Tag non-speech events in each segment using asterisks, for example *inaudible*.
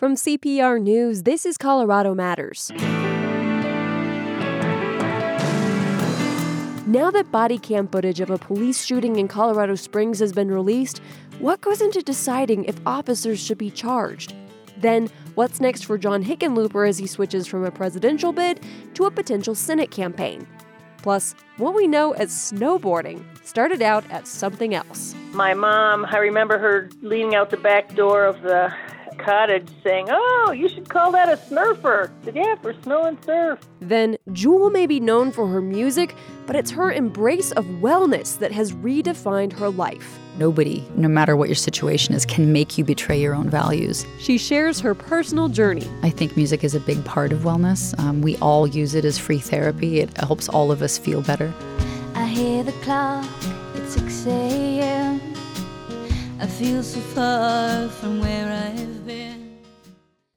From CPR News, this is Colorado Matters. Now that body cam footage of a police shooting in Colorado Springs has been released, what goes into deciding if officers should be charged? Then, what's next for John Hickenlooper as he switches from a presidential bid to a potential Senate campaign? Plus, what we know as snowboarding started out as something else. My mom, I remember her leaning out the back door of the cottage saying, Oh, you should call that a snurfer. I said, Yeah, for snow and surf. Then, Jewel may be known for her music, but it's her embrace of wellness that has redefined her life. Nobody, no matter what your situation is, can make you betray your own values. She shares her personal journey. I think music is a big part of wellness. Um, we all use it as free therapy, it helps all of us feel better. I hear the clock, it's 6 a.m. I feel so far from where I've been.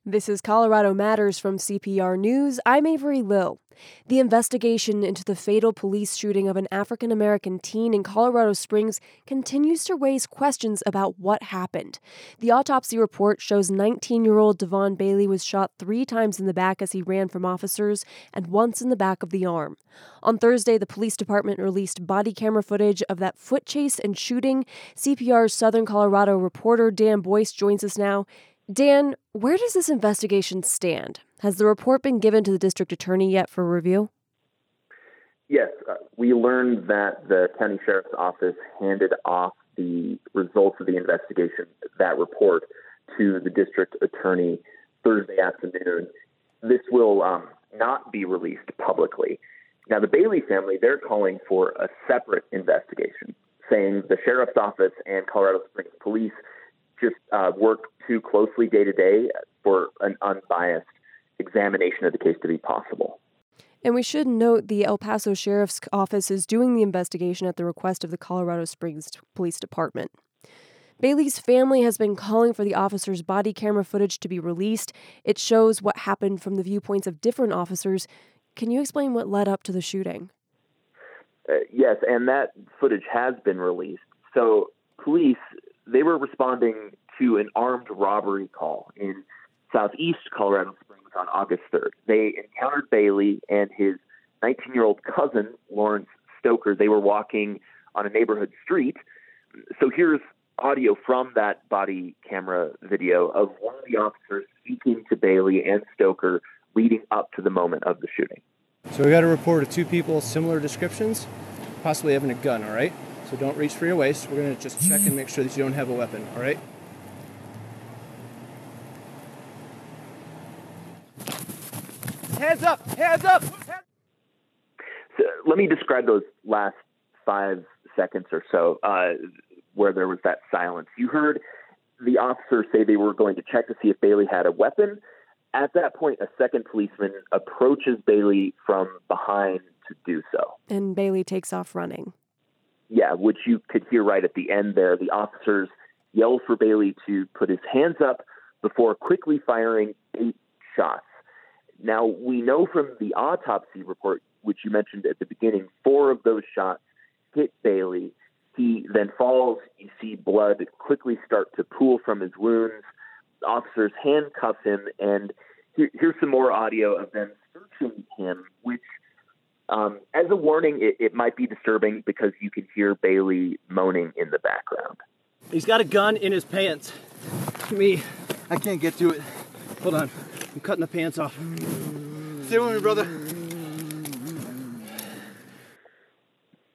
This is Colorado Matters from CPR News. I'm Avery Lill. The investigation into the fatal police shooting of an African American teen in Colorado Springs continues to raise questions about what happened. The autopsy report shows 19 year old Devon Bailey was shot three times in the back as he ran from officers and once in the back of the arm. On Thursday, the police department released body camera footage of that foot chase and shooting. CPR's Southern Colorado reporter Dan Boyce joins us now. Dan, where does this investigation stand? Has the report been given to the district attorney yet for review? Yes, uh, we learned that the county sheriff's office handed off the results of the investigation, that report, to the district attorney Thursday afternoon. This will um, not be released publicly. Now, the Bailey family, they're calling for a separate investigation, saying the sheriff's office and Colorado Springs police just uh, work too closely day to day for an unbiased examination of the case to be possible. And we should note the El Paso Sheriff's Office is doing the investigation at the request of the Colorado Springs Police Department. Bailey's family has been calling for the officer's body camera footage to be released. It shows what happened from the viewpoints of different officers. Can you explain what led up to the shooting? Uh, yes, and that footage has been released. So, police they were responding to an armed robbery call in southeast Colorado Springs on August 3rd. They encountered Bailey and his 19 year old cousin, Lawrence Stoker. They were walking on a neighborhood street. So here's audio from that body camera video of one of the officers speaking to Bailey and Stoker leading up to the moment of the shooting. So we got a report of two people, similar descriptions, possibly having a gun, all right? So don't reach for your waist. We're going to just check and make sure that you don't have a weapon, all right? Hands up! Hands up! So let me describe those last five seconds or so uh, where there was that silence. You heard the officer say they were going to check to see if Bailey had a weapon. At that point, a second policeman approaches Bailey from behind to do so. And Bailey takes off running. Yeah, which you could hear right at the end there. The officers yell for Bailey to put his hands up before quickly firing eight shots. Now, we know from the autopsy report, which you mentioned at the beginning, four of those shots hit Bailey. He then falls. You see blood quickly start to pool from his wounds. Officers handcuff him, and here, here's some more audio of them searching him, which, um, as a warning, it, it might be disturbing because you can hear Bailey moaning in the background. He's got a gun in his pants. Me, I can't get to it. hold on. I'm cutting the pants off. Stay with me, brother.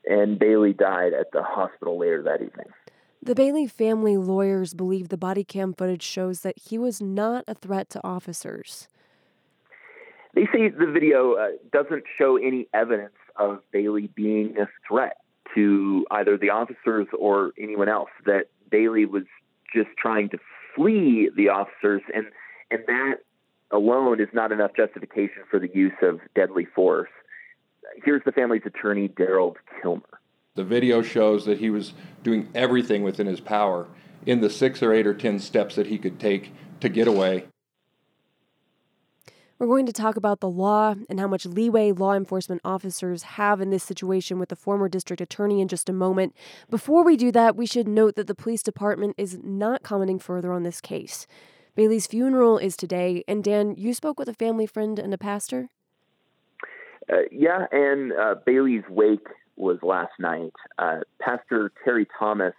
And Bailey died at the hospital later that evening. The Bailey family lawyers believe the body cam footage shows that he was not a threat to officers. They say the video uh, doesn't show any evidence of Bailey being a threat to either the officers or anyone else. That Bailey was just trying to flee the officers, and and that alone is not enough justification for the use of deadly force. Here's the family's attorney, Darold Killmer. The video shows that he was doing everything within his power in the six or eight or ten steps that he could take to get away. We're going to talk about the law and how much leeway law enforcement officers have in this situation with the former district attorney in just a moment. Before we do that, we should note that the police department is not commenting further on this case. Bailey's funeral is today, and Dan, you spoke with a family friend and a pastor? Uh, yeah, and uh, Bailey's wake was last night. Uh, pastor Terry Thomas,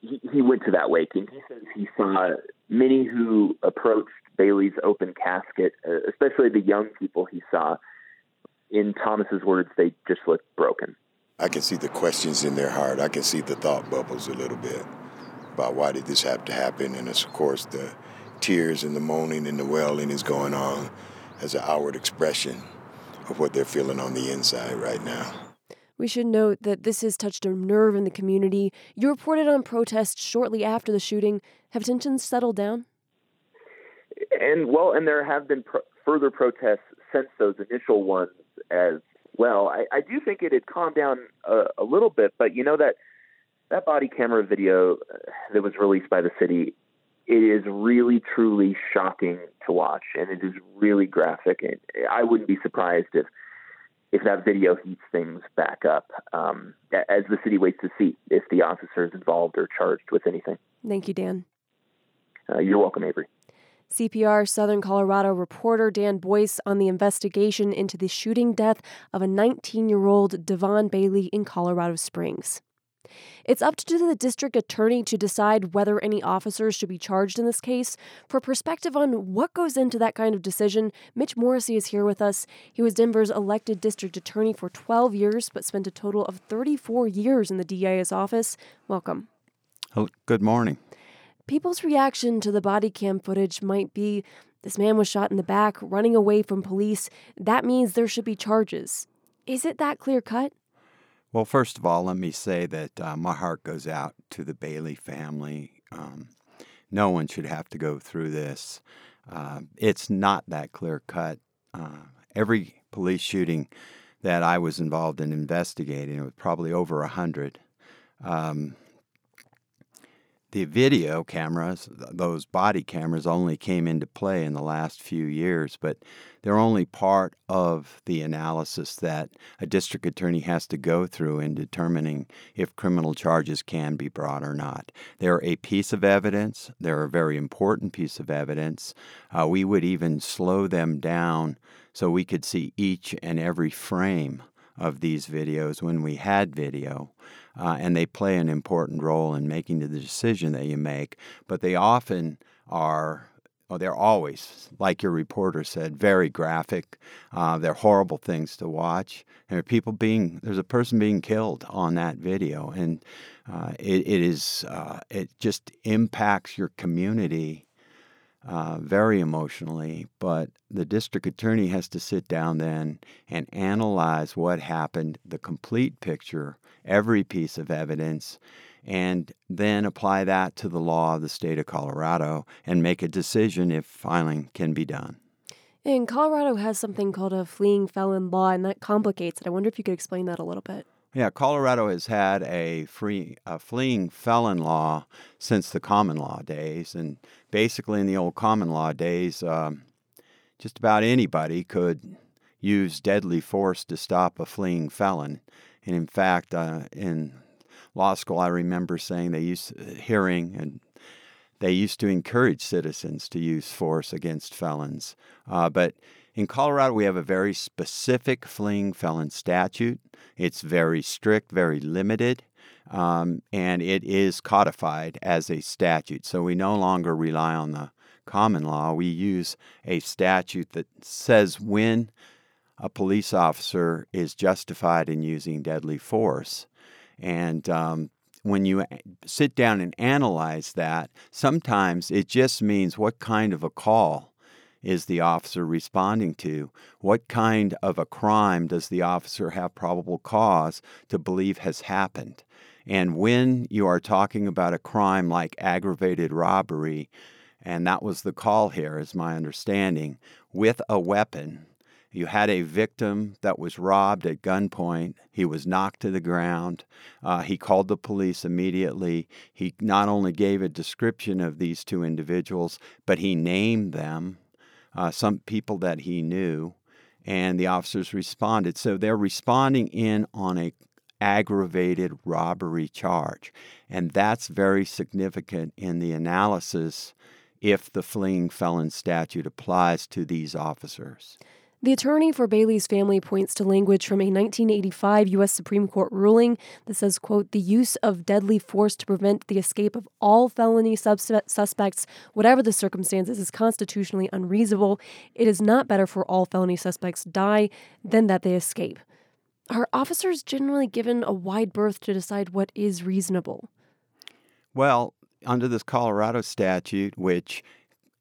he, he went to that wake, and he says he saw many who approached Bailey's open casket, uh, especially the young people he saw. In Thomas's words, they just looked broken. I can see the questions in their heart. I can see the thought bubbles a little bit about why did this have to happen, and of course the tears and the moaning and the wailing is going on as an outward expression of what they're feeling on the inside right now. We should note that this has touched a nerve in the community. You reported on protests shortly after the shooting. Have tensions settled down? And well, and there have been pro- further protests since those initial ones as well. I, I do think it had calmed down a, a little bit, but you know that that body camera video uh, that was released by the city, it is really truly shocking to watch, and it is really graphic. And I wouldn't be surprised if if that video heats things back up um, as the city waits to see if the officers involved are charged with anything. Thank you, Dan. Uh, you're welcome, Avery. CPR Southern Colorado reporter Dan Boyce on the investigation into the shooting death of a 19 year old Devon Bailey in Colorado Springs. It's up to the district attorney to decide whether any officers should be charged in this case. For perspective on what goes into that kind of decision, Mitch Morrissey is here with us. He was Denver's elected district attorney for 12 years, but spent a total of 34 years in the DA's office. Welcome. Good morning. People's reaction to the body cam footage might be this man was shot in the back, running away from police. That means there should be charges. Is it that clear cut? Well, first of all, let me say that uh, my heart goes out to the Bailey family. Um, no one should have to go through this. Uh, it's not that clear cut. Uh, every police shooting that I was involved in investigating, it was probably over a hundred. Um, the video cameras, those body cameras, only came into play in the last few years, but they're only part of the analysis that a district attorney has to go through in determining if criminal charges can be brought or not. They're a piece of evidence, they're a very important piece of evidence. Uh, we would even slow them down so we could see each and every frame of these videos when we had video uh, and they play an important role in making the decision that you make. But they often are Oh, they're always, like your reporter said, very graphic. Uh, they're horrible things to watch. There are people being, there's a person being killed on that video, and uh, it, it is, uh, it just impacts your community uh, very emotionally. But the district attorney has to sit down then and analyze what happened, the complete picture, every piece of evidence, and then apply that to the law of the state of Colorado and make a decision if filing can be done. And Colorado has something called a fleeing felon law, and that complicates it. I wonder if you could explain that a little bit. Yeah, Colorado has had a free a fleeing felon law since the common law days, and basically in the old common law days, um, just about anybody could use deadly force to stop a fleeing felon. And in fact, uh, in law school, I remember saying they used uh, hearing and they used to encourage citizens to use force against felons. Uh, but in Colorado, we have a very specific fleeing felon statute. It's very strict, very limited, um, and it is codified as a statute. So we no longer rely on the common law. We use a statute that says when a police officer is justified in using deadly force. And um, when you sit down and analyze that, sometimes it just means what kind of a call is the officer responding to? What kind of a crime does the officer have probable cause to believe has happened? And when you are talking about a crime like aggravated robbery, and that was the call here, is my understanding, with a weapon, you had a victim that was robbed at gunpoint. He was knocked to the ground. Uh, he called the police immediately. He not only gave a description of these two individuals, but he named them, uh, some people that he knew, and the officers responded. So they're responding in on a aggravated robbery charge, and that's very significant in the analysis if the fleeing felon statute applies to these officers. The attorney for Bailey's family points to language from a 1985 U.S. Supreme Court ruling that says, quote, the use of deadly force to prevent the escape of all felony suspects, whatever the circumstances, is constitutionally unreasonable. It is not better for all felony suspects die than that they escape. Are officers generally given a wide berth to decide what is reasonable? Well, under this Colorado statute, which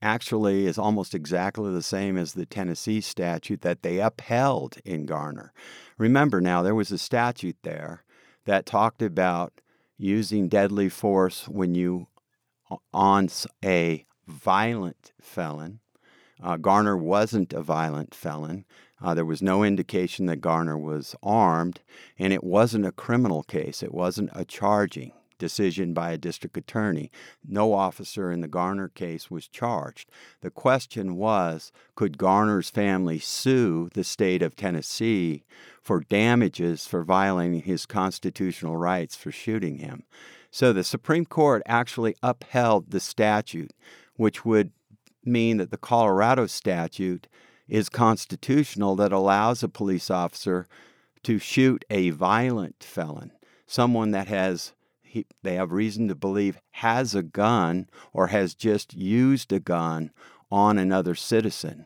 actually is almost exactly the same as the Tennessee statute that they upheld in Garner. Remember now, there was a statute there that talked about using deadly force when you on a violent felon. Uh, Garner wasn't a violent felon. Uh, there was no indication that Garner was armed, and it wasn't a criminal case. It wasn't a charging decision by a district attorney. No officer in the Garner case was charged. The question was could Garner's family sue the state of Tennessee for damages for violating his constitutional rights for shooting him? So the Supreme Court actually upheld the statute, which would mean that the Colorado statute is constitutional that allows a police officer to shoot a violent felon, someone that has he, they have reason to believe has a gun or has just used a gun on another citizen.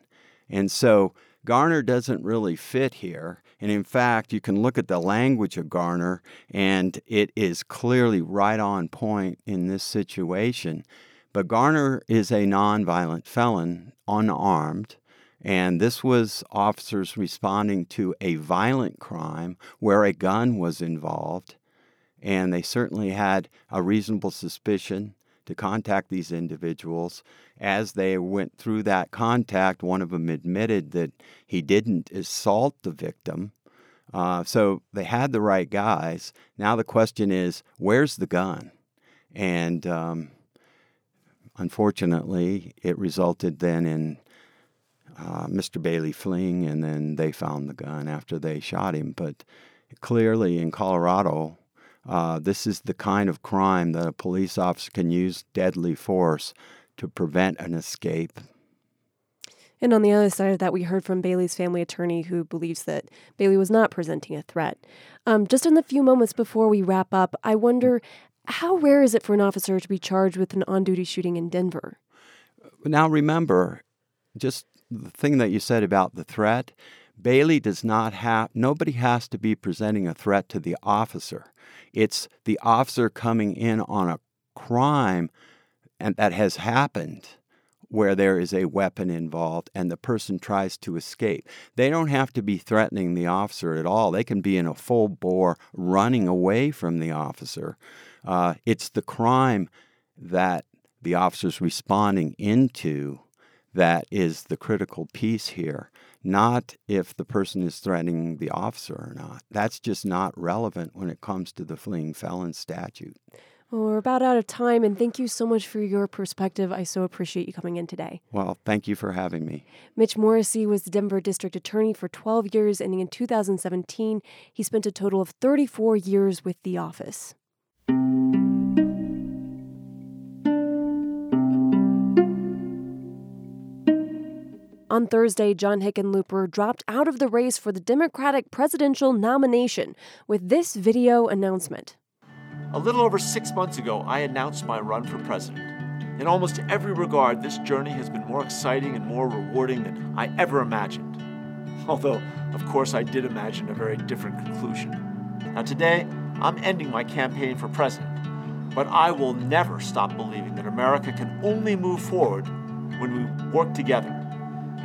And so Garner doesn't really fit here. And in fact, you can look at the language of Garner, and it is clearly right on point in this situation. But Garner is a nonviolent felon, unarmed. And this was officers responding to a violent crime where a gun was involved and they certainly had a reasonable suspicion to contact these individuals. As they went through that contact, one of them admitted that he didn't assault the victim. Uh, so they had the right guys. Now the question is, where's the gun? And um, unfortunately, it resulted then in uh, Mr. Bailey fleeing, and then they found the gun after they shot him. But clearly, in Colorado, uh, this is the kind of crime that a police officer can use deadly force to prevent an escape. And on the other side of that, we heard from Bailey's family attorney who believes that Bailey was not presenting a threat. Um, just in the few moments before we wrap up, I wonder how rare is it for an officer to be charged with an on duty shooting in Denver? Now, remember, just the thing that you said about the threat Bailey does not have, nobody has to be presenting a threat to the officer. It's the officer coming in on a crime and that has happened where there is a weapon involved and the person tries to escape. They don't have to be threatening the officer at all. They can be in a full bore running away from the officer. Uh, it's the crime that the officer's responding into that is the critical piece here not if the person is threatening the officer or not. That's just not relevant when it comes to the fleeing felon statute. Well, we're about out of time, and thank you so much for your perspective. I so appreciate you coming in today. Well, thank you for having me. Mitch Morrissey was the Denver District Attorney for 12 years, ending in 2017. He spent a total of 34 years with the office. On Thursday, John Hickenlooper dropped out of the race for the Democratic presidential nomination with this video announcement. A little over six months ago, I announced my run for president. In almost every regard, this journey has been more exciting and more rewarding than I ever imagined. Although, of course, I did imagine a very different conclusion. Now, today, I'm ending my campaign for president, but I will never stop believing that America can only move forward when we work together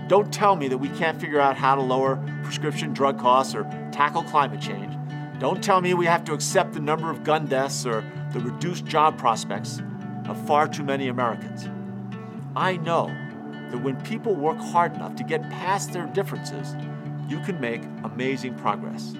don't tell me that we can't figure out how to lower prescription drug costs or tackle climate change. Don't tell me we have to accept the number of gun deaths or the reduced job prospects of far too many Americans. I know that when people work hard enough to get past their differences, you can make amazing progress.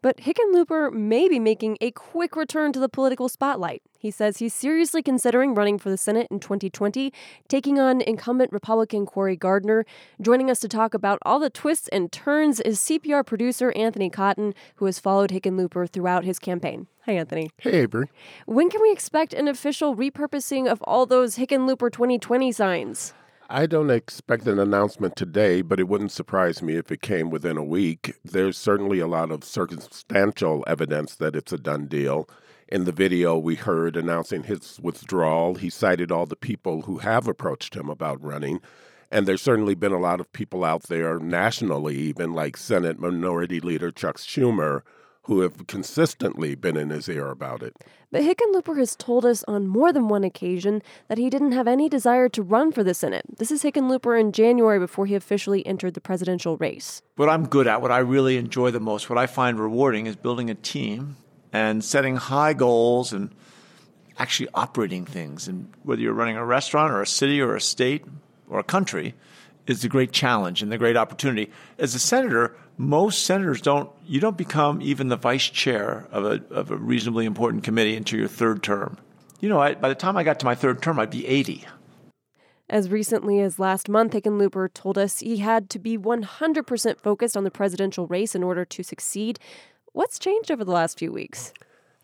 But Hickenlooper may be making a quick return to the political spotlight. He says he's seriously considering running for the Senate in 2020, taking on incumbent Republican Cory Gardner. Joining us to talk about all the twists and turns is CPR producer Anthony Cotton, who has followed Hickenlooper throughout his campaign. Hi, Anthony. Hey, Avery. When can we expect an official repurposing of all those Hickenlooper 2020 signs? I don't expect an announcement today, but it wouldn't surprise me if it came within a week. There's certainly a lot of circumstantial evidence that it's a done deal. In the video we heard announcing his withdrawal, he cited all the people who have approached him about running. And there's certainly been a lot of people out there nationally, even like Senate Minority Leader Chuck Schumer, who have consistently been in his ear about it. But Hickenlooper has told us on more than one occasion that he didn't have any desire to run for the Senate. This is Hickenlooper in January before he officially entered the presidential race. What I'm good at, what I really enjoy the most, what I find rewarding is building a team and setting high goals and actually operating things. And whether you're running a restaurant or a city or a state or a country, is the great challenge and the great opportunity. As a senator, most senators don't you don't become even the vice chair of a of a reasonably important committee until your third term. You know, I, by the time I got to my third term, I'd be 80. As recently as last month, Hickenlooper told us he had to be 100% focused on the presidential race in order to succeed. What's changed over the last few weeks?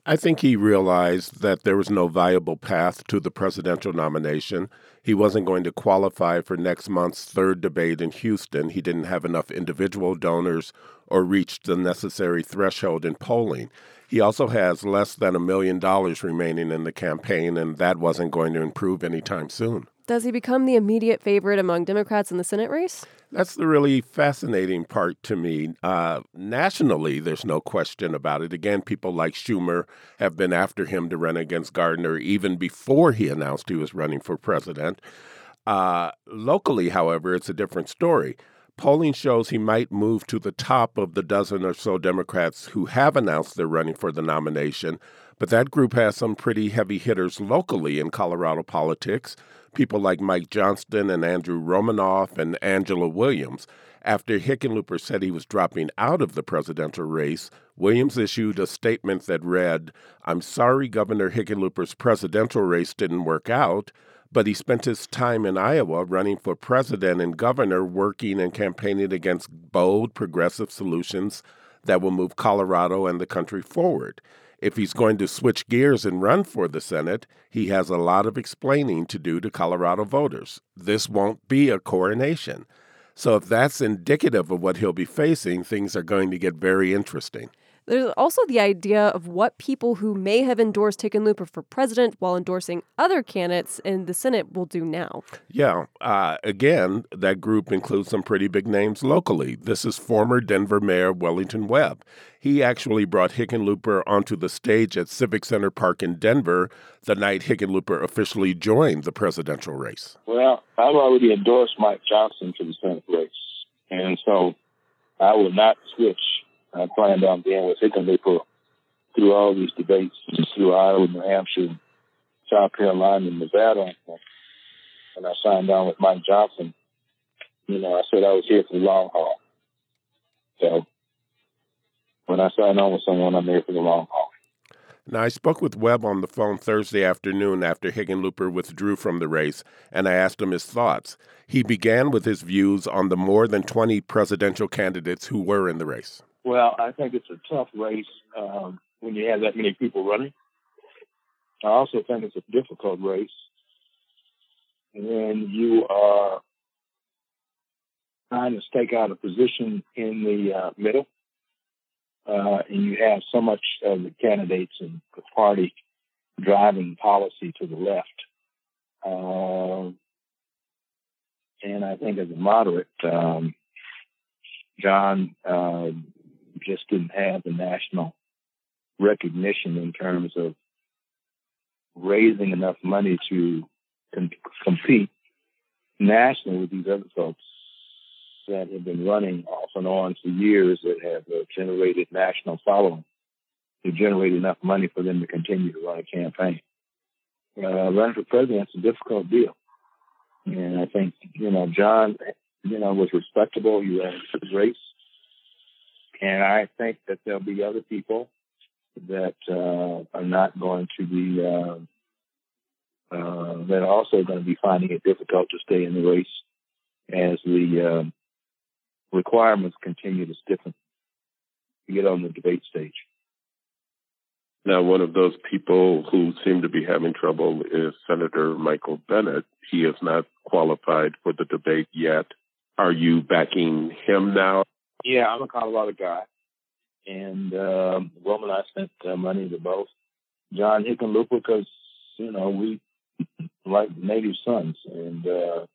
I think he realized that there was no viable path to the presidential nomination. He wasn't going to qualify for next month's third debate in Houston. He didn't have enough individual donors or reach the necessary threshold in polling. He also has less than a million dollars remaining in the campaign, and that wasn't going to improve anytime soon. Does he become the immediate favorite among Democrats in the Senate race? That's the really fascinating part to me. Uh, nationally, there's no question about it. Again, people like Schumer have been after him to run against Gardner even before he announced he was running for president. Uh, locally, however, it's a different story. Polling shows he might move to the top of the dozen or so Democrats who have announced they're running for the nomination, but that group has some pretty heavy hitters locally in Colorado politics people like Mike Johnston and Andrew Romanoff and Angela Williams. After Hickenlooper said he was dropping out of the presidential race, Williams issued a statement that read, I'm sorry Governor Hickenlooper's presidential race didn't work out, but he spent his time in Iowa running for president and governor, working and campaigning against bold, progressive solutions that will move Colorado and the country forward if he's going to switch gears and run for the Senate, he has a lot of explaining to do to Colorado voters. This won't be a coronation. So, if that's indicative of what he'll be facing, things are going to get very interesting. There's also the idea of what people who may have endorsed Hickenlooper for president while endorsing other candidates in the Senate will do now. Yeah. Uh, again, that group includes some pretty big names locally. This is former Denver Mayor Wellington Webb. He actually brought Hickenlooper onto the stage at Civic Center Park in Denver the night Hickenlooper officially joined the presidential race. Well, I've already endorsed Mike Johnston for the Senate race. And so I will not switch I planned on being with Hickenlooper through all these debates through Iowa, New Hampshire, South Carolina, and Nevada. And I signed on with Mike Johnston. You know, I said I was here for the long haul. So when I sign on with someone, I'm here for the long haul. Now, I spoke with Webb on the phone Thursday afternoon after Hickenlooper withdrew from the race, and I asked him his thoughts. He began with his views on the more than 20 presidential candidates who were in the race. Well, I think it's a tough race um, when you have that many people running. I also think it's a difficult race when you are trying to stake out a position in the uh, middle, uh, and you have so much of the candidates and the party driving policy to the left. Uh, and I think as a moderate, um, John uh, just didn't have the national recognition in terms of raising enough money to com- compete nationally with these other folks that have been running off and on for years that have uh, generated national following to generate enough money for them to continue to run a campaign. Uh, running for president is a difficult deal. And I think, you know, John, you know, was respectable. He ran his race. And I think that there'll be other people that uh, are not going to be uh, uh, that are also going to be finding it difficult to stay in the race as the uh, requirements continue to stiffen to get on the debate stage. Now, one of those people who seem to be having trouble is Senator Michael Bennet. He is not qualified for the debate yet. Are you backing him now? Yeah, I'm a Colorado guy. And uh, Will and I spent uh, money to both John Hickenlooper because, you know, we *laughs* like native sons. And, uh,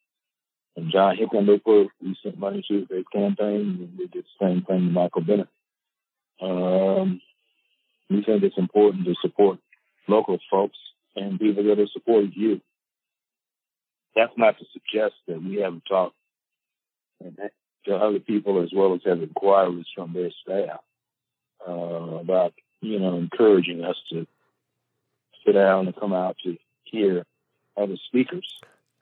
and John Hickenlooper, we sent money to his campaign. And we did the same thing to Michael Bennet. Um, we think it's important to support local folks and people that are supporting you. That's not to suggest that we haven't talked to other people as well as have inquiries from their staff uh, about, you know, encouraging us to sit down and come out to hear other speakers.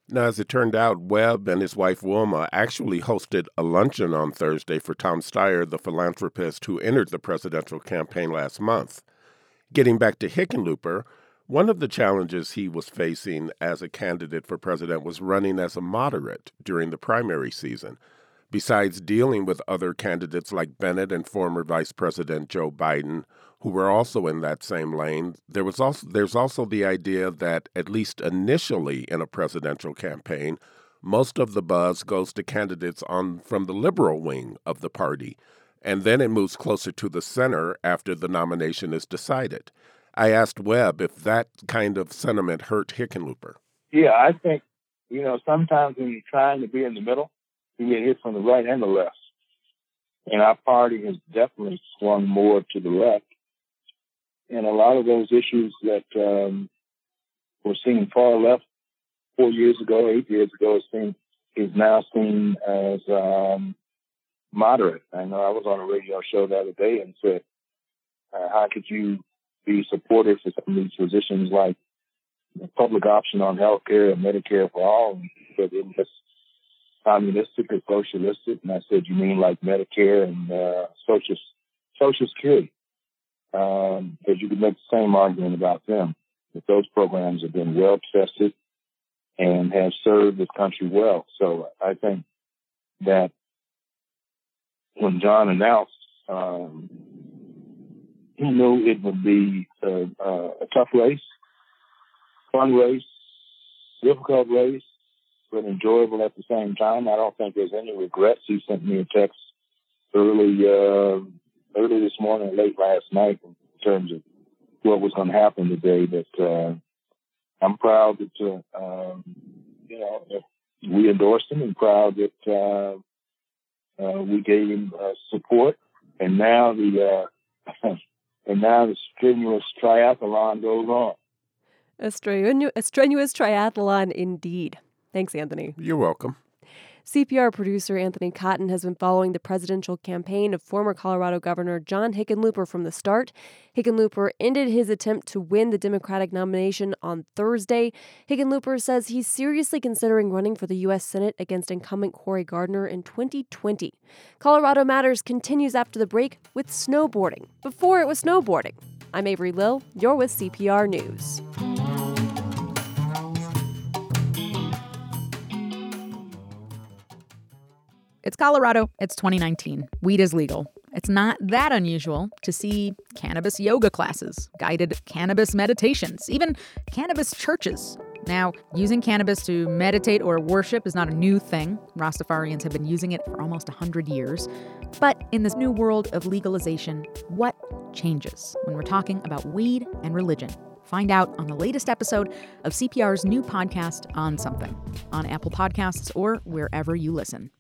Now, as it turned out, Webb and his wife Wilma actually hosted a luncheon on Thursday for Tom Steyer, the philanthropist who entered the presidential campaign last month. Getting back to Hickenlooper, one of the challenges he was facing as a candidate for president was running as a moderate during the primary season. Besides dealing with other candidates like Bennet and former Vice President Joe Biden, who were also in that same lane, there was also there's also the idea that at least initially in a presidential campaign, most of the buzz goes to candidates on from the liberal wing of the party, and then it moves closer to the center after the nomination is decided. I asked Webb if that kind of sentiment hurt Hickenlooper. Yeah, I think you know sometimes when you're trying to be in the middle you get hit from the right and the left. And our party has definitely swung more to the left. And a lot of those issues that um, were seen far left four years ago, eight years ago, is, seen, is now seen as um, moderate. I know I was on a radio show the other day and said, uh, how could you be supportive for some of these positions like the public option on health care and Medicare for all, but in this communistic or socialistic? And I said, you mean like Medicare and uh, Social Social Security? Um, because you could make the same argument about them. That those programs have been well tested and have served this country well. So I think that when John announced, um, he knew it would be a, a tough race, fun race, difficult race, but enjoyable at the same time. I don't think there's any regrets. He sent me a text early, uh, early this morning, late last night, in terms of what was going to happen today. But uh, I'm proud that uh, um, you know we endorsed him, and proud that uh, uh, we gave him uh, support. And now the uh, *laughs* and now the strenuous triathlon goes on. A, strenu- a strenuous triathlon indeed. Thanks, Anthony. You're welcome. CPR producer Anthony Cotton has been following the presidential campaign of former Colorado Governor John Hickenlooper from the start. Hickenlooper ended his attempt to win the Democratic nomination on Thursday. Hickenlooper says he's seriously considering running for the U.S. Senate against incumbent Cory Gardner in 2020. Colorado Matters continues after the break with snowboarding. Before it was snowboarding. I'm Avery Lill. You're with CPR News. Colorado. It's 2019. Weed is legal. It's not that unusual to see cannabis yoga classes, guided cannabis meditations, even cannabis churches. Now, using cannabis to meditate or worship is not a new thing. Rastafarians have been using it for almost 100 years. But in this new world of legalization, what changes when we're talking about weed and religion? Find out on the latest episode of CPR's new podcast, On Something, on Apple Podcasts or wherever you listen.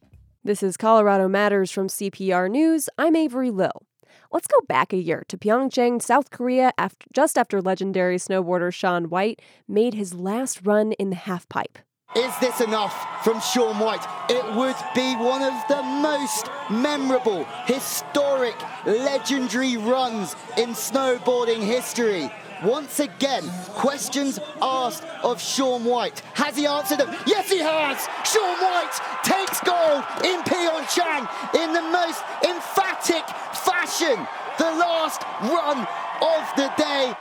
This is Colorado Matters from CPR News. I'm Avery Lill. Let's go back a year to Pyeongchang, South Korea, after, just after legendary snowboarder Shaun White made his last run in the halfpipe. Is this enough from Shaun White? It would be one of the most memorable, historic, legendary runs in snowboarding history. Once again, questions asked of Shaun White. Has he answered them? Yes, he has! Shaun White takes gold in Pyeongchang in the most emphatic fashion. The last run of the day.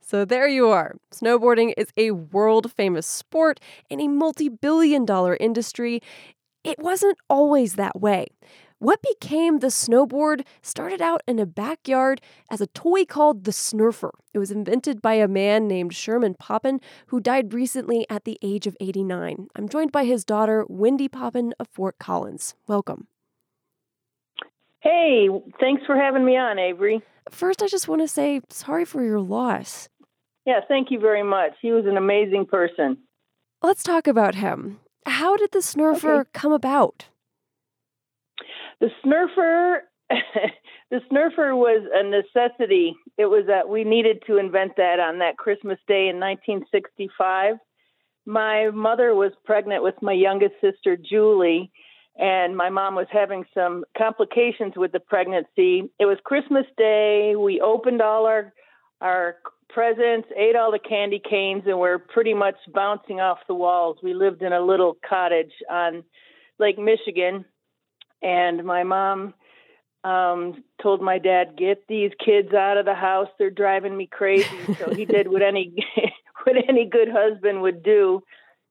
So there you are. Snowboarding is a world famous sport and a multi billion dollar industry. It wasn't always that way. What became the snowboard started out in a backyard as a toy called the Snurfer. It was invented by a man named Sherman Poppen, who died recently at the age of 89. I'm joined by his daughter, Wendy Poppen of Fort Collins. Welcome. Hey, thanks for having me on, Avery. First, I just want to say sorry for your loss. Yeah, thank you very much. He was an amazing person. Let's talk about him. How did the Snurfer okay. come about? The Snurfer, *laughs* the Snurfer was a necessity. It was that we needed to invent that on that Christmas day in 1965. My mother was pregnant with my youngest sister, Julie, and my mom was having some complications with the pregnancy. It was Christmas Day. We opened all our our presents, ate all the candy canes, and we're pretty much bouncing off the walls. We lived in a little cottage on Lake Michigan, and my mom um, told my dad, "Get these kids out of the house. They're driving me crazy." so he *laughs* did what any *laughs* what any good husband would do.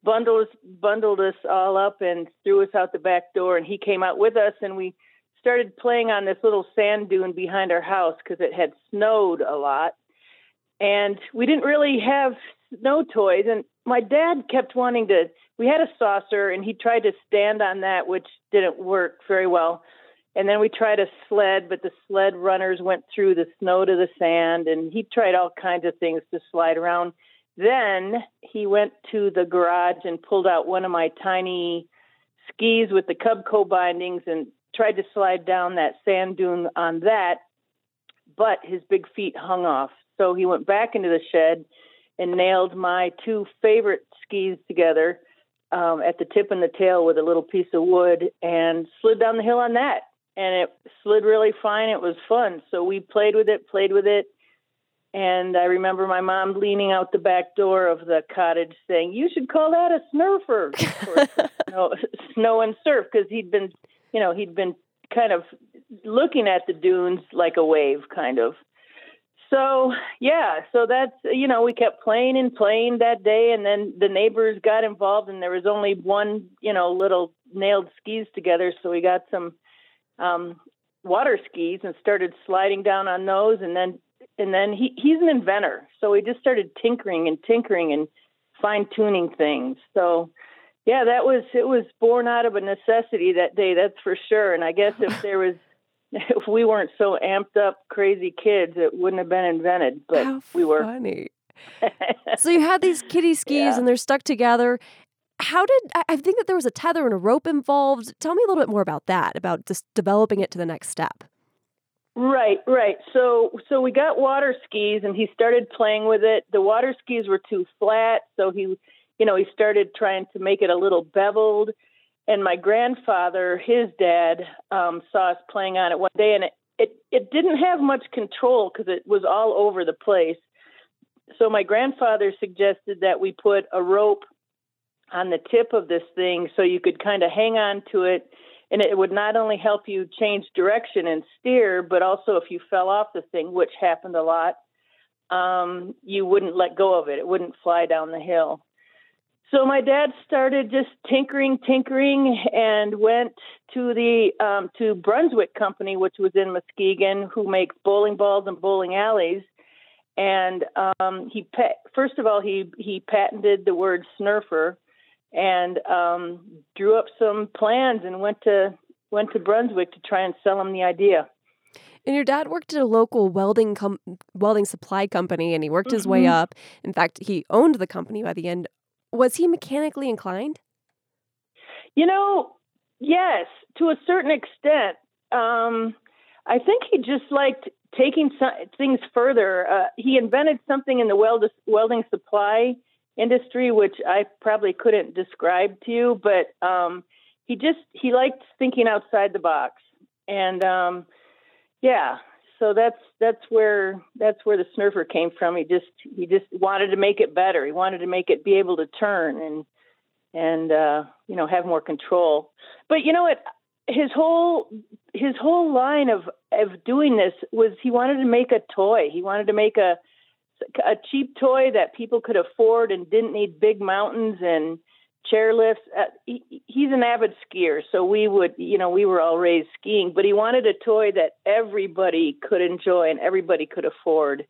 Bundled us, bundled us all up and threw us out the back door. And he came out with us, and we started playing on this little sand dune behind our house because it had snowed a lot. And we didn't really have snow toys. And my dad kept wanting to we had a saucer and he tried to stand on that, which didn't work very well. And then we tried a sled, but the sled runners went through the snow to the sand, and he tried all kinds of things to slide around. Then he went to the garage and pulled out one of my tiny skis with the Cubco bindings and tried to slide down that sand dune on that, but his big feet hung off. So he went back into the shed and nailed my two favorite skis together um, at the tip and the tail with a little piece of wood and slid down the hill on that. And it slid really fine. It was fun. So we played with it, played with it. And I remember my mom leaning out the back door of the cottage saying, You should call that a snurfer. *laughs* snow, snow and surf, because he'd been, you know, he'd been kind of looking at the dunes like a wave, kind of. So yeah, so that's you know we kept playing and playing that day, and then the neighbors got involved, and there was only one you know little nailed skis together, so we got some um, water skis and started sliding down on those, and then and then he he's an inventor, so we just started tinkering and tinkering and fine tuning things. So yeah, that was it was born out of a necessity that day, that's for sure. And I guess if there was if we weren't so amped up, crazy kids, it wouldn't have been invented. But How we were. Funny. *laughs* so you had these kiddie skis Yeah. and they're stuck together. How did I- I think that there was a tether and a rope involved? Tell me a little bit more about that, about just developing it to the next step. Right, right. So so we got water skis and he started playing with it. The water skis were too flat, so he you know, he started trying to make it a little beveled. And my grandfather, his dad, um, saw us playing on it one day and it it, it didn't have much control because it was all over the place. So my grandfather suggested that we put a rope on the tip of this thing so you could kind of hang on to it and it would not only help you change direction and steer, but also if you fell off the thing, which happened a lot, um, you wouldn't let go of it. It wouldn't fly down the hill. So my dad started just tinkering, tinkering, and went to the um, to Brunswick Company, which was in Muskegon, who makes bowling balls and bowling alleys. And um, he first of all he he patented the word snurfer, and um, drew up some plans and went to went to Brunswick to try and sell him the idea. And your dad worked at a local welding com- welding supply company, and he worked his way Mhm. up. In fact, he owned the company by the end. Was he mechanically inclined? You know, yes, to a certain extent. Um, I think he just liked taking some, things further. Uh, he invented something in the weld- welding supply industry, which I probably couldn't describe to you, but um, he just he liked thinking outside the box, and um, yeah, so that's that's where that's where the snurfer came from. He just he just wanted to make it better. He wanted to make it be able to turn and and uh, you know have more control. But you know what? His whole his whole line of of doing this was he wanted to make a toy. He wanted to make a a cheap toy that people could afford and didn't need big mountains and chairlifts. Uh, he, he's an avid skier, so we would, you know, we were all raised skiing, but he wanted a toy that everybody could enjoy and everybody could afford.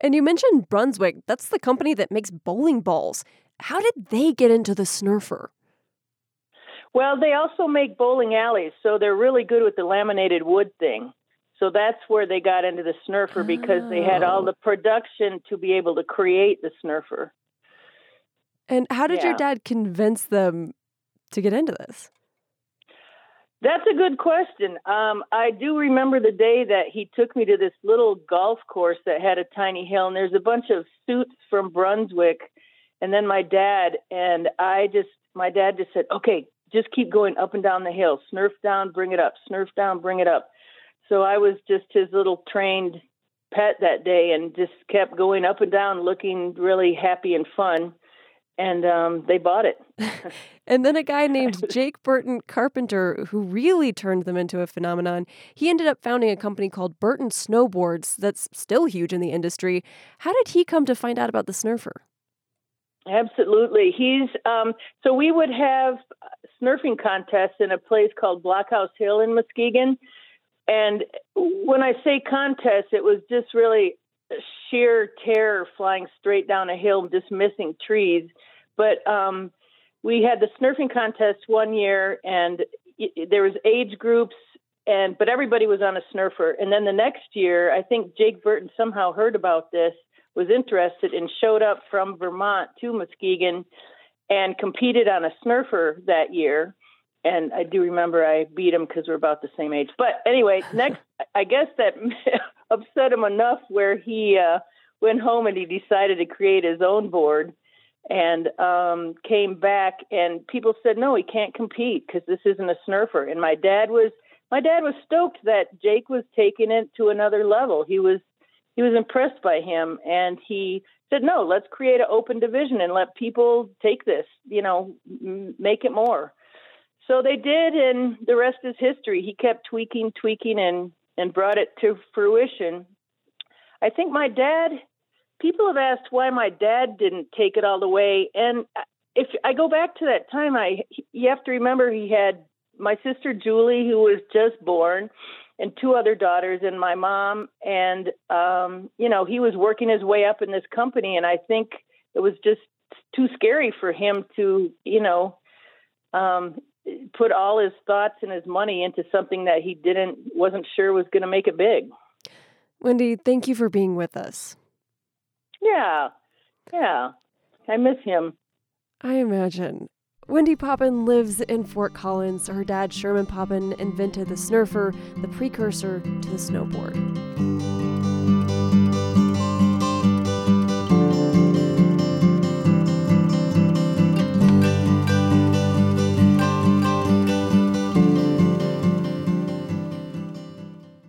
And you mentioned Brunswick. That's the company that makes bowling balls. How did they get into the snurfer? Well, they also make bowling alleys, so they're really good with the laminated wood thing. So that's where they got into the snurfer because they had all Oh. the production to be able to create the snurfer. And how did your dad convince them to get into this? That's a good question. Um, I do remember the day that he took me to this little golf course that had a tiny hill, and there's a bunch of suits from Brunswick, and then my dad and I just, my dad just said, "Okay, just keep going up and down the hill. Snurf down, bring it up. Snurf down, bring it up." So I was just his little trained pet that day, and just kept going up and down, looking really happy and fun. And um, they bought it. *laughs* And then a guy named *laughs* Jake Burton Carpenter, who really turned them into a phenomenon, he ended up founding a company called Burton Snowboards that's still huge in the industry. How did he come to find out about the snurfer? Absolutely. He's um, so we would have snurfing contests in a place called Blockhouse Hill in Muskegon. And when I say contest, it was just really sheer terror flying straight down a hill, just missing trees. But um, we had the snurfing contest one year, and y- there was age groups, and but everybody was on a snurfer. And then the next year, I think Jake Burton somehow heard about this, was interested, and showed up from Vermont to Muskegon, and competed on a snurfer that year. And I do remember I beat him because we're about the same age. But anyway, *laughs* next, I guess that *laughs* upset him enough where he uh, went home and he decided to create his own board and um, came back. And people said, no, he can't compete because this isn't a snurfer. And my dad was my dad was stoked that Jake was taking it to another level. He was he was impressed by him, and he said, no, let's create an open division and let people take this. You know, m- make it more. So they did, and the rest is history. He kept tweaking, tweaking, and and brought it to fruition. I think my dad. People have asked why my dad didn't take it all the way, and if I go back to that time, I you have to remember he had my sister Julie, who was just born, and two other daughters, and my mom, and um, you know he was working his way up in this company, and I think it was just too scary for him to, you know, um, put all his thoughts and his money into something that he didn't wasn't sure was going to make it big. Wendy, thank you for being with us. Yeah, yeah, I miss him. I imagine. Wendy Poppen lives in Fort Collins. Her dad, Sherman Poppen, invented the snurfer, the precursor to the snowboard.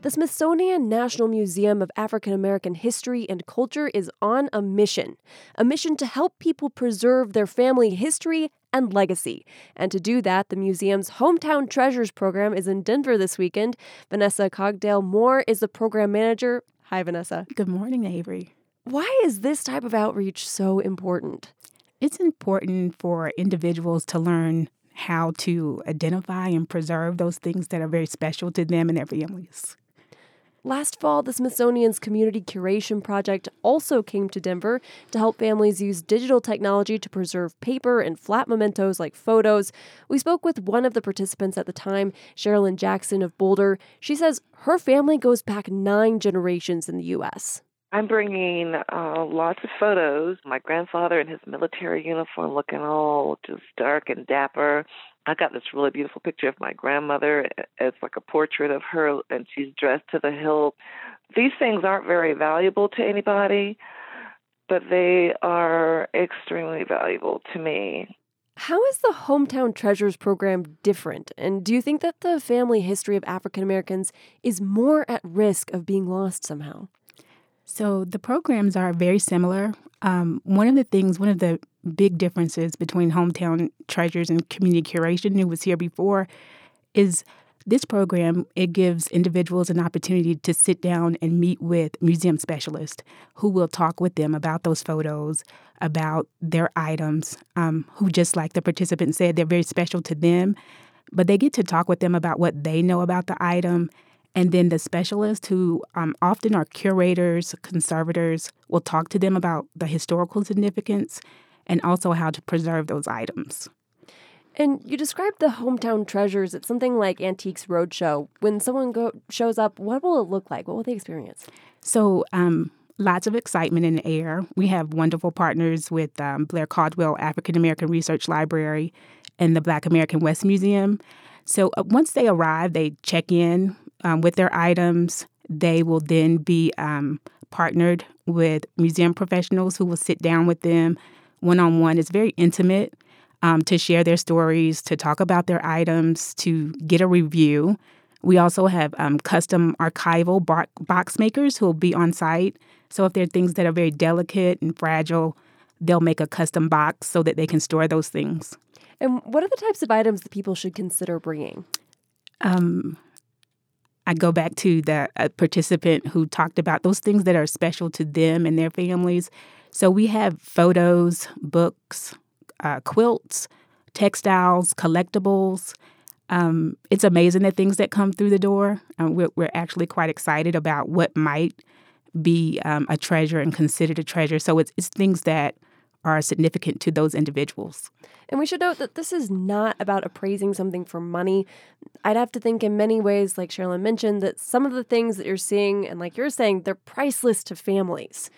The Smithsonian National Museum of African American History and Culture is on a mission a mission to help people preserve their family history and legacy. And to do that, the museum's Hometown Treasures program is in Denver this weekend. Vanessa Cogdale Moore is the program manager. Hi, Vanessa. Good morning, Avery. Why is this type of outreach so important? It's important for individuals to learn how to identify and preserve those things that are very special to them and their families. Last fall, the Smithsonian's Community Curation Project also came to Denver to help families use digital technology to preserve paper and flat mementos like photos. We spoke with one of the participants at the time, Sherilyn Jackson of Boulder. She says her family goes back nine generations in the U.S. I'm bringing uh, lots of photos. My grandfather in his military uniform looking all just dark and dapper. I got this really beautiful picture of my grandmother. It's like a portrait of her, and she's dressed to the hilt. These things aren't very valuable to anybody, but they are extremely valuable to me. How is the Hometown Treasures program different? And do you think that the family history of African Americans is more at risk of being lost somehow? So the programs are very similar. Um, one of the things, one of the big differences between hometown treasures and community curation, who was here before, is this program it gives individuals an opportunity to sit down and meet with museum specialists who will talk with them about those photos about their items um, who just like the participant said they're very special to them but they get to talk with them about what they know about the item. And then the specialists who um, often are curators conservators will talk to them about the historical significance and also how to preserve those items and you described the hometown treasures. It's something like Antiques Roadshow. When someone go, shows up, what will it look like? What will they experience? So, um, lots of excitement in the air. We have wonderful partners with um, Blair Caldwell African American Research Library and the Black American West Museum. So, uh, once they arrive, they check in um, with their items. They will then be um, partnered with museum professionals who will sit down with them one on one. It's very intimate um, to share their stories, to talk about their items, to get a review. We also have um, custom archival bar- box makers who will be on site. So if there are things that are very delicate and fragile, they'll make a custom box so that they can store those things. And what are the types of items that people should consider bringing? Um, I go back to the uh, participant who talked about those things that are special to them and their families. So we have photos, books, uh, quilts, textiles, collectibles. Um, it's amazing the things that come through the door. Um, we're, we're, actually quite excited about what might be um, a treasure and considered a treasure. So it's, it's things that are significant to those individuals. And we should note that this is not about appraising something for money. I'd have to think in many ways, like Sherilyn mentioned, that some of the things that you're seeing, and like you're saying, they're priceless to families.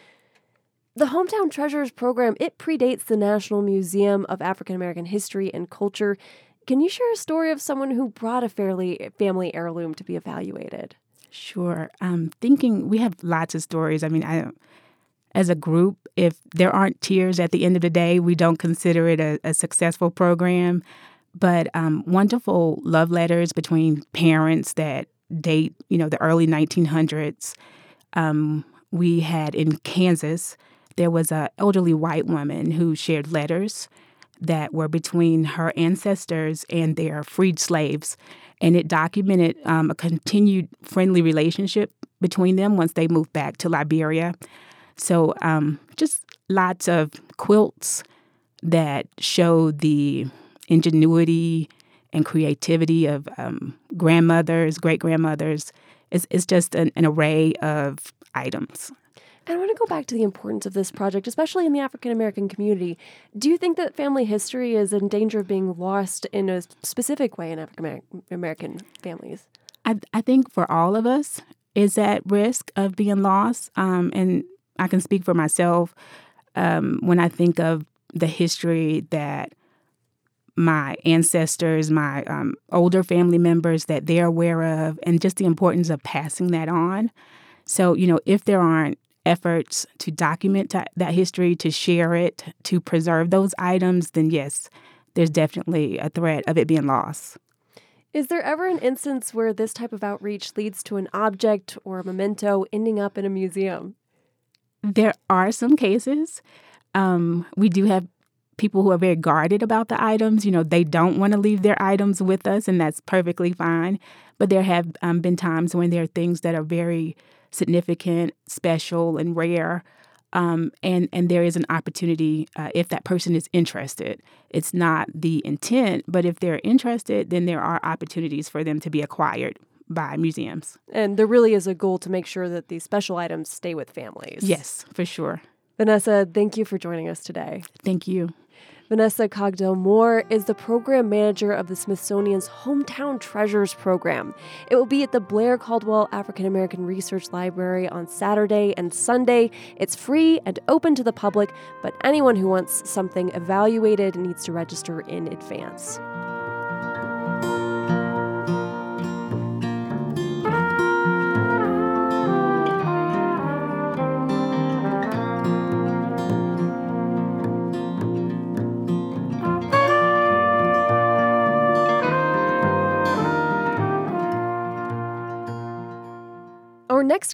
The Hometown Treasures program, it predates the National Museum of African American History and Culture. Can you share a story of someone who brought a fairly family heirloom to be evaluated? Sure. Um, thinking we have lots of stories. I mean, I as a group, if there aren't tears at the end of the day, we don't consider it a, a successful program. But um, wonderful love letters between parents that date, you know, the early 1900s. Um, we had in Kansas there was an elderly white woman who shared letters that were between her ancestors and their freed slaves. And it documented um, a continued friendly relationship between them once they moved back to Liberia. So, um, just lots of quilts that show the ingenuity and creativity of um, grandmothers, great grandmothers. It's, it's just an, an array of items. And I want to go back to the importance of this project, especially in the African American community. Do you think that family history is in danger of being lost in a specific way in African American families? I, I think for all of us is at risk of being lost. Um, and I can speak for myself um, when I think of the history that my ancestors, my um, older family members, that they're aware of, and just the importance of passing that on. So, you know, if there aren't efforts to document that history, to share it, to preserve those items, then yes, there's definitely a threat of it being lost. Is there ever an instance where this type of outreach leads to an object or a memento ending up in a museum? There are some cases. Um, we do have people who are very guarded about the items. You know, they don't want to leave their items with us, and that's perfectly fine. But there have um, been times when there are things that are very significant, special, and rare. Um, and and there is an opportunity uh, if that person is interested. It's not the intent, but if they're interested, then there are opportunities for them to be acquired by museums. And there really is a goal to make sure that these special items stay with families. Yes, for sure. Vanessa, thank you for joining us today. Thank you. Vanessa Cogdell Moore is the program manager of the Smithsonian's Hometown Treasures program. It will be at the Blair Caldwell African American Research Library on Saturday and Sunday. It's free and open to the public, but anyone who wants something evaluated needs to register in advance.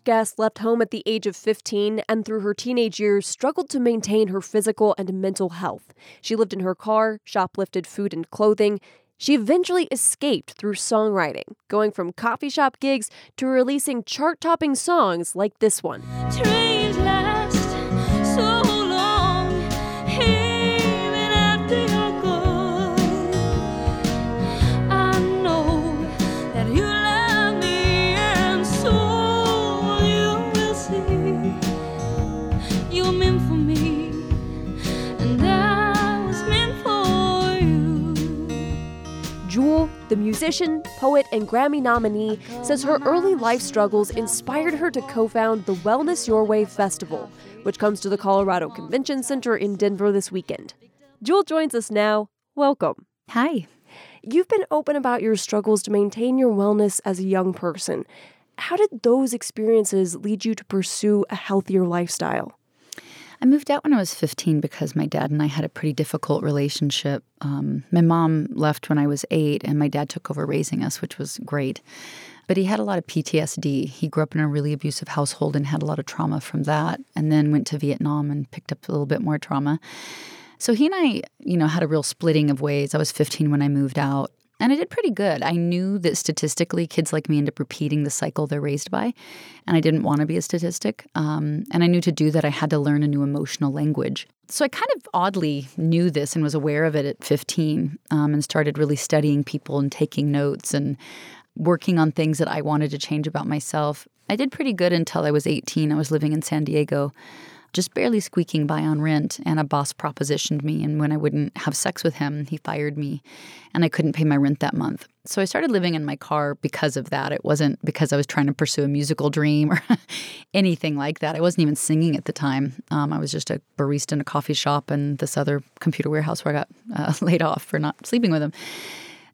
Guest left home at the age of 15 and through her teenage years struggled to maintain her physical and mental health. She lived in her car, shoplifted food and clothing. She eventually escaped through songwriting, going from coffee shop gigs to releasing chart topping songs like this one. The musician, poet, and Grammy nominee, says her early life struggles inspired her to co found the Wellness Your Way Festival, which comes to the Colorado Convention Center in Denver this weekend. Jewel joins us now. Welcome. Hi. You've been open about your struggles to maintain your wellness as a young person. How did those experiences lead you to pursue a healthier lifestyle? I moved out when I was 15 because my dad and I had a pretty difficult relationship. Um, my mom left when I was eight, and my dad took over raising us, which was great. But he had a lot of PTSD. He grew up in a really abusive household and had a lot of trauma from that, and then went to Vietnam and picked up a little bit more trauma. So he and I, you know, had a real splitting of ways. I was 15 when I moved out, and I did pretty good. I knew that statistically, kids like me end up repeating the cycle they're raised by, and I didn't want to be a statistic. Um, and I knew to do that, I had to learn a new emotional language. So I kind of oddly knew this and was aware of it at 15, um, and started really studying people and taking notes and working on things that I wanted to change about myself. I did pretty good until I was 18. I was living in San Diego just barely squeaking by on rent, and a boss propositioned me. And when I wouldn't have sex with him, he fired me, and I couldn't pay my rent that month. So I started living in my car because of that. It wasn't because I was trying to pursue a musical dream or *laughs* anything like that. I wasn't even singing at the time. Um, I was just a barista in a coffee shop and this other computer warehouse where I got uh, *laughs* laid off for not sleeping with him.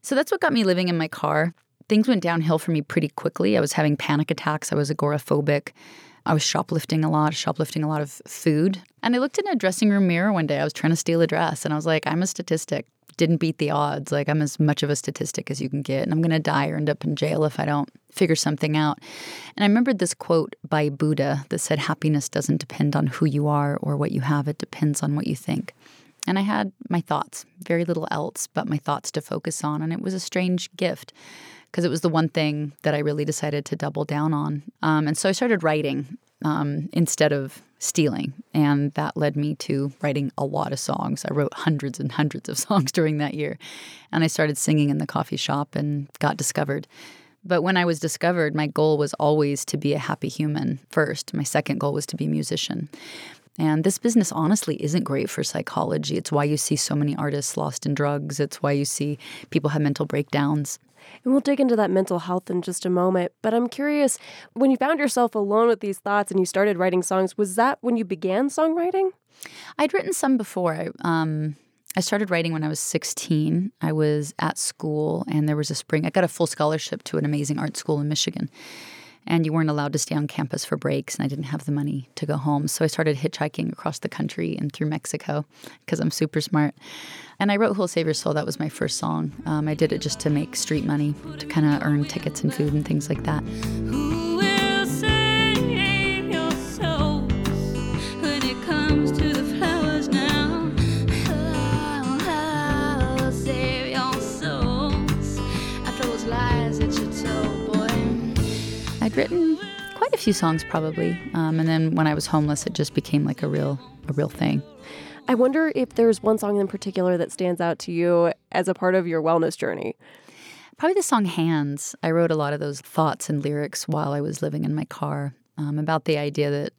So that's what got me living in my car. Things went downhill for me pretty quickly. I was having panic attacks. I was agoraphobic. I was shoplifting a lot, shoplifting a lot of food. And I looked in a dressing room mirror one day. I was trying to steal a dress and I was like, I'm a statistic. Didn't beat the odds. Like, I'm as much of a statistic as you can get. And I'm going to die or end up in jail if I don't figure something out. And I remembered this quote by Buddha that said, Happiness doesn't depend on who you are or what you have, it depends on what you think. And I had my thoughts, very little else but my thoughts to focus on. And it was a strange gift because it was the one thing that I really decided to double down on. Um, and so I started writing um, instead of stealing. And that led me to writing a lot of songs. I wrote hundreds and hundreds of *laughs* songs during that year. And I started singing in the coffee shop and got discovered. But when I was discovered, my goal was always to be a happy human first. My second goal was to be a musician. And this business honestly isn't great for psychology. It's why you see so many artists lost in drugs. It's why you see people have mental breakdowns. And we'll dig into that mental health in just a moment. But I'm curious when you found yourself alone with these thoughts and you started writing songs, was that when you began songwriting? I'd written some before. I, um, I started writing when I was 16. I was at school, and there was a spring. I got a full scholarship to an amazing art school in Michigan and you weren't allowed to stay on campus for breaks and i didn't have the money to go home. So i started hitchhiking across the country and through mexico because i'm super smart. And i wrote who'll save your soul. That was my first song. Um, i did it just to make street money to kind of earn tickets and food and things like that written quite a few songs probably um, and then when i was homeless it just became like a real a real thing I wonder if there's one song in particular that stands out to you as a part of your wellness journey. Probably the song Hands. I wrote a lot of those thoughts and lyrics while I was living in my car um, about the idea that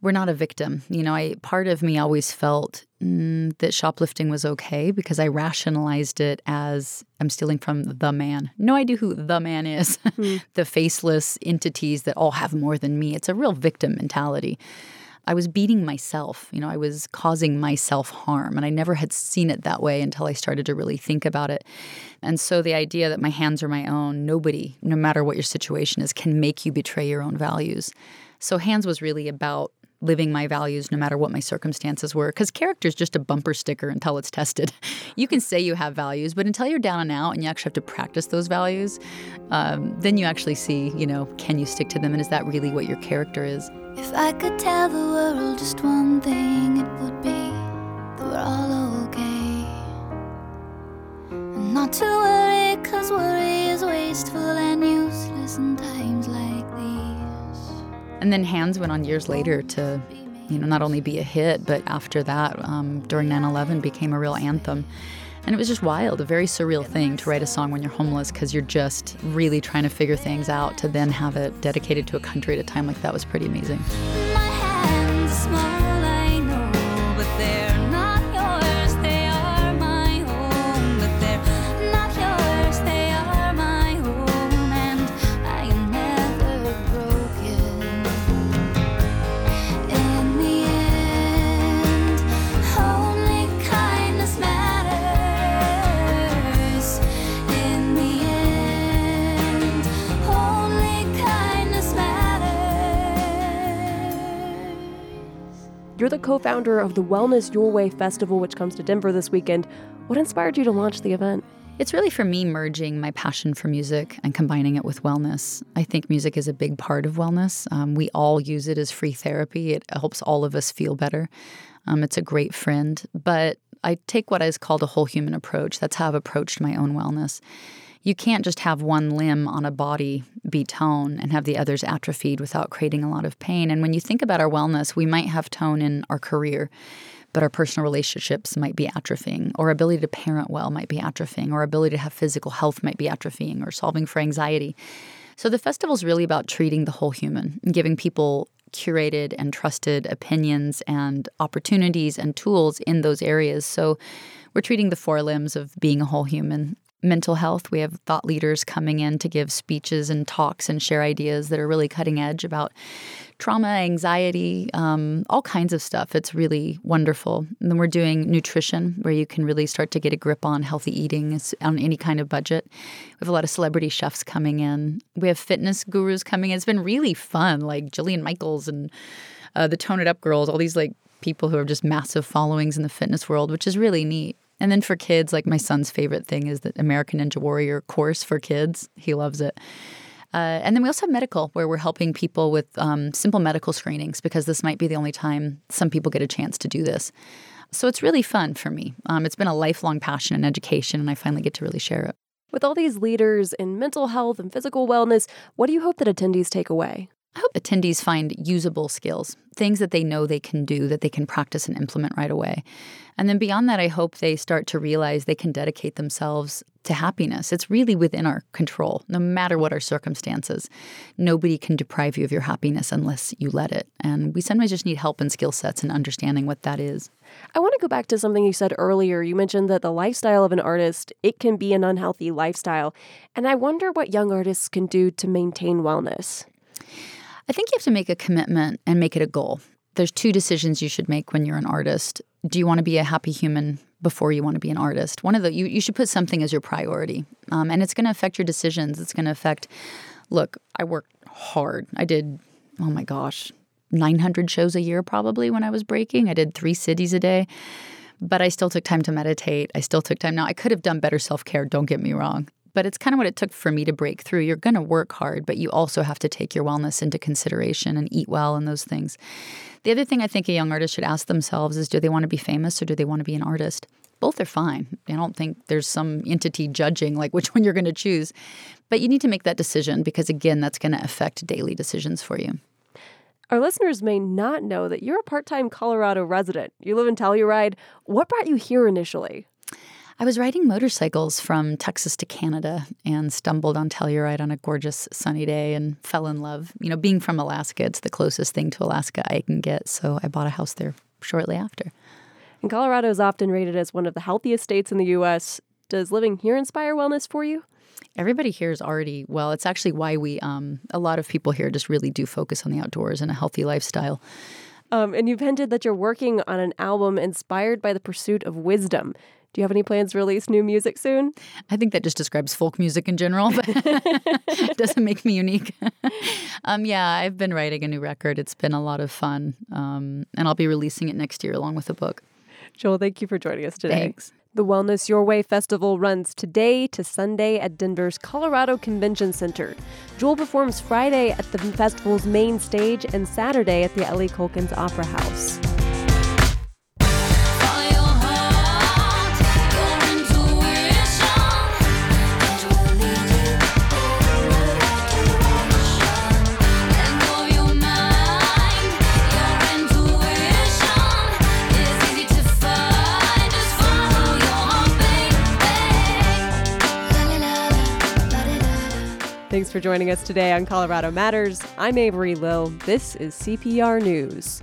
we're not a victim. You know, I part of me always felt mm, that shoplifting was okay because I rationalized it as I'm stealing from the man. No idea who the man is. *laughs* the faceless entities that all have more than me. It's a real victim mentality. I was beating myself. You know, I was causing myself harm. And I never had seen it that way until I started to really think about it. And so the idea that my hands are my own, nobody, no matter what your situation is, can make you betray your own values. So Hands was really about living my values no matter what my circumstances were. Because character is just a bumper sticker until it's tested. *laughs* You can say you have values, but until you're down and out and you actually have to practice those values, um, then you actually see, you know, can you stick to them? And is that really what your character is? If I could tell the world just one thing, it would be that we're all okay. And Not to worry, cause worry is wasteful and useless in times like. And then Hands went on years later to, you know, not only be a hit, but after that, um, during 9 11, became a real anthem. And it was just wild, a very surreal thing to write a song when you're homeless because you're just really trying to figure things out. To then have it dedicated to a country at a time like that was pretty amazing. You're the co founder of the Wellness Your Way Festival, which comes to Denver this weekend. What inspired you to launch the event? It's really for me merging my passion for music and combining it with wellness. I think music is a big part of wellness. Um, we all use it as free therapy, it helps all of us feel better. Um, it's a great friend, but I take what is called a whole human approach. That's how I've approached my own wellness. You can't just have one limb on a body be tone and have the others atrophied without creating a lot of pain. And when you think about our wellness, we might have tone in our career, but our personal relationships might be atrophying, or ability to parent well might be atrophying, or ability to have physical health might be atrophying, or solving for anxiety. So the festival is really about treating the whole human and giving people curated and trusted opinions and opportunities and tools in those areas. So we're treating the four limbs of being a whole human. Mental health, we have thought leaders coming in to give speeches and talks and share ideas that are really cutting edge about trauma, anxiety, um, all kinds of stuff. It's really wonderful. And then we're doing nutrition, where you can really start to get a grip on healthy eating on any kind of budget. We have a lot of celebrity chefs coming in. We have fitness gurus coming in. It's been really fun, like Jillian Michaels and uh, the Tone It Up girls, all these like people who have just massive followings in the fitness world, which is really neat. And then for kids, like my son's favorite thing is the American Ninja Warrior course for kids. He loves it. Uh, and then we also have medical, where we're helping people with um, simple medical screenings because this might be the only time some people get a chance to do this. So it's really fun for me. Um, it's been a lifelong passion in education, and I finally get to really share it. With all these leaders in mental health and physical wellness, what do you hope that attendees take away? I hope attendees find usable skills, things that they know they can do, that they can practice and implement right away. And then beyond that, I hope they start to realize they can dedicate themselves to happiness. It's really within our control, no matter what our circumstances. Nobody can deprive you of your happiness unless you let it. And we sometimes just need help and skill sets and understanding what that is. I want to go back to something you said earlier. You mentioned that the lifestyle of an artist, it can be an unhealthy lifestyle. And I wonder what young artists can do to maintain wellness. I think you have to make a commitment and make it a goal. There's two decisions you should make when you're an artist. Do you want to be a happy human before you want to be an artist? One of the you, you should put something as your priority, um, and it's going to affect your decisions. It's going to affect. Look, I worked hard. I did. Oh my gosh, 900 shows a year probably when I was breaking. I did three cities a day, but I still took time to meditate. I still took time. Now I could have done better self care. Don't get me wrong, but it's kind of what it took for me to break through. You're going to work hard, but you also have to take your wellness into consideration and eat well and those things. The other thing I think a young artist should ask themselves is do they want to be famous or do they want to be an artist? Both are fine. I don't think there's some entity judging like which one you're going to choose. But you need to make that decision because, again, that's going to affect daily decisions for you. Our listeners may not know that you're a part time Colorado resident. You live in Telluride. What brought you here initially? I was riding motorcycles from Texas to Canada and stumbled on Telluride on a gorgeous sunny day and fell in love. You know, being from Alaska, it's the closest thing to Alaska I can get. So I bought a house there shortly after. And Colorado is often rated as one of the healthiest states in the U.S. Does living here inspire wellness for you? Everybody here is already well. It's actually why we, um, a lot of people here just really do focus on the outdoors and a healthy lifestyle. Um, and you've hinted that you're working on an album inspired by the pursuit of wisdom. Do you have any plans to release new music soon? I think that just describes folk music in general, but it *laughs* doesn't make me unique. *laughs* um, yeah, I've been writing a new record. It's been a lot of fun, um, and I'll be releasing it next year along with a book. Jewel, thank you for joining us today. Thanks. The Wellness Your Way Festival runs today to Sunday at Denver's Colorado Convention Center. Jewel performs Friday at the festival's main stage and Saturday at the Ellie Caulkins Opera House. Thanks for joining us today on Colorado Matters. I'm Avery Lill. This is CPR News.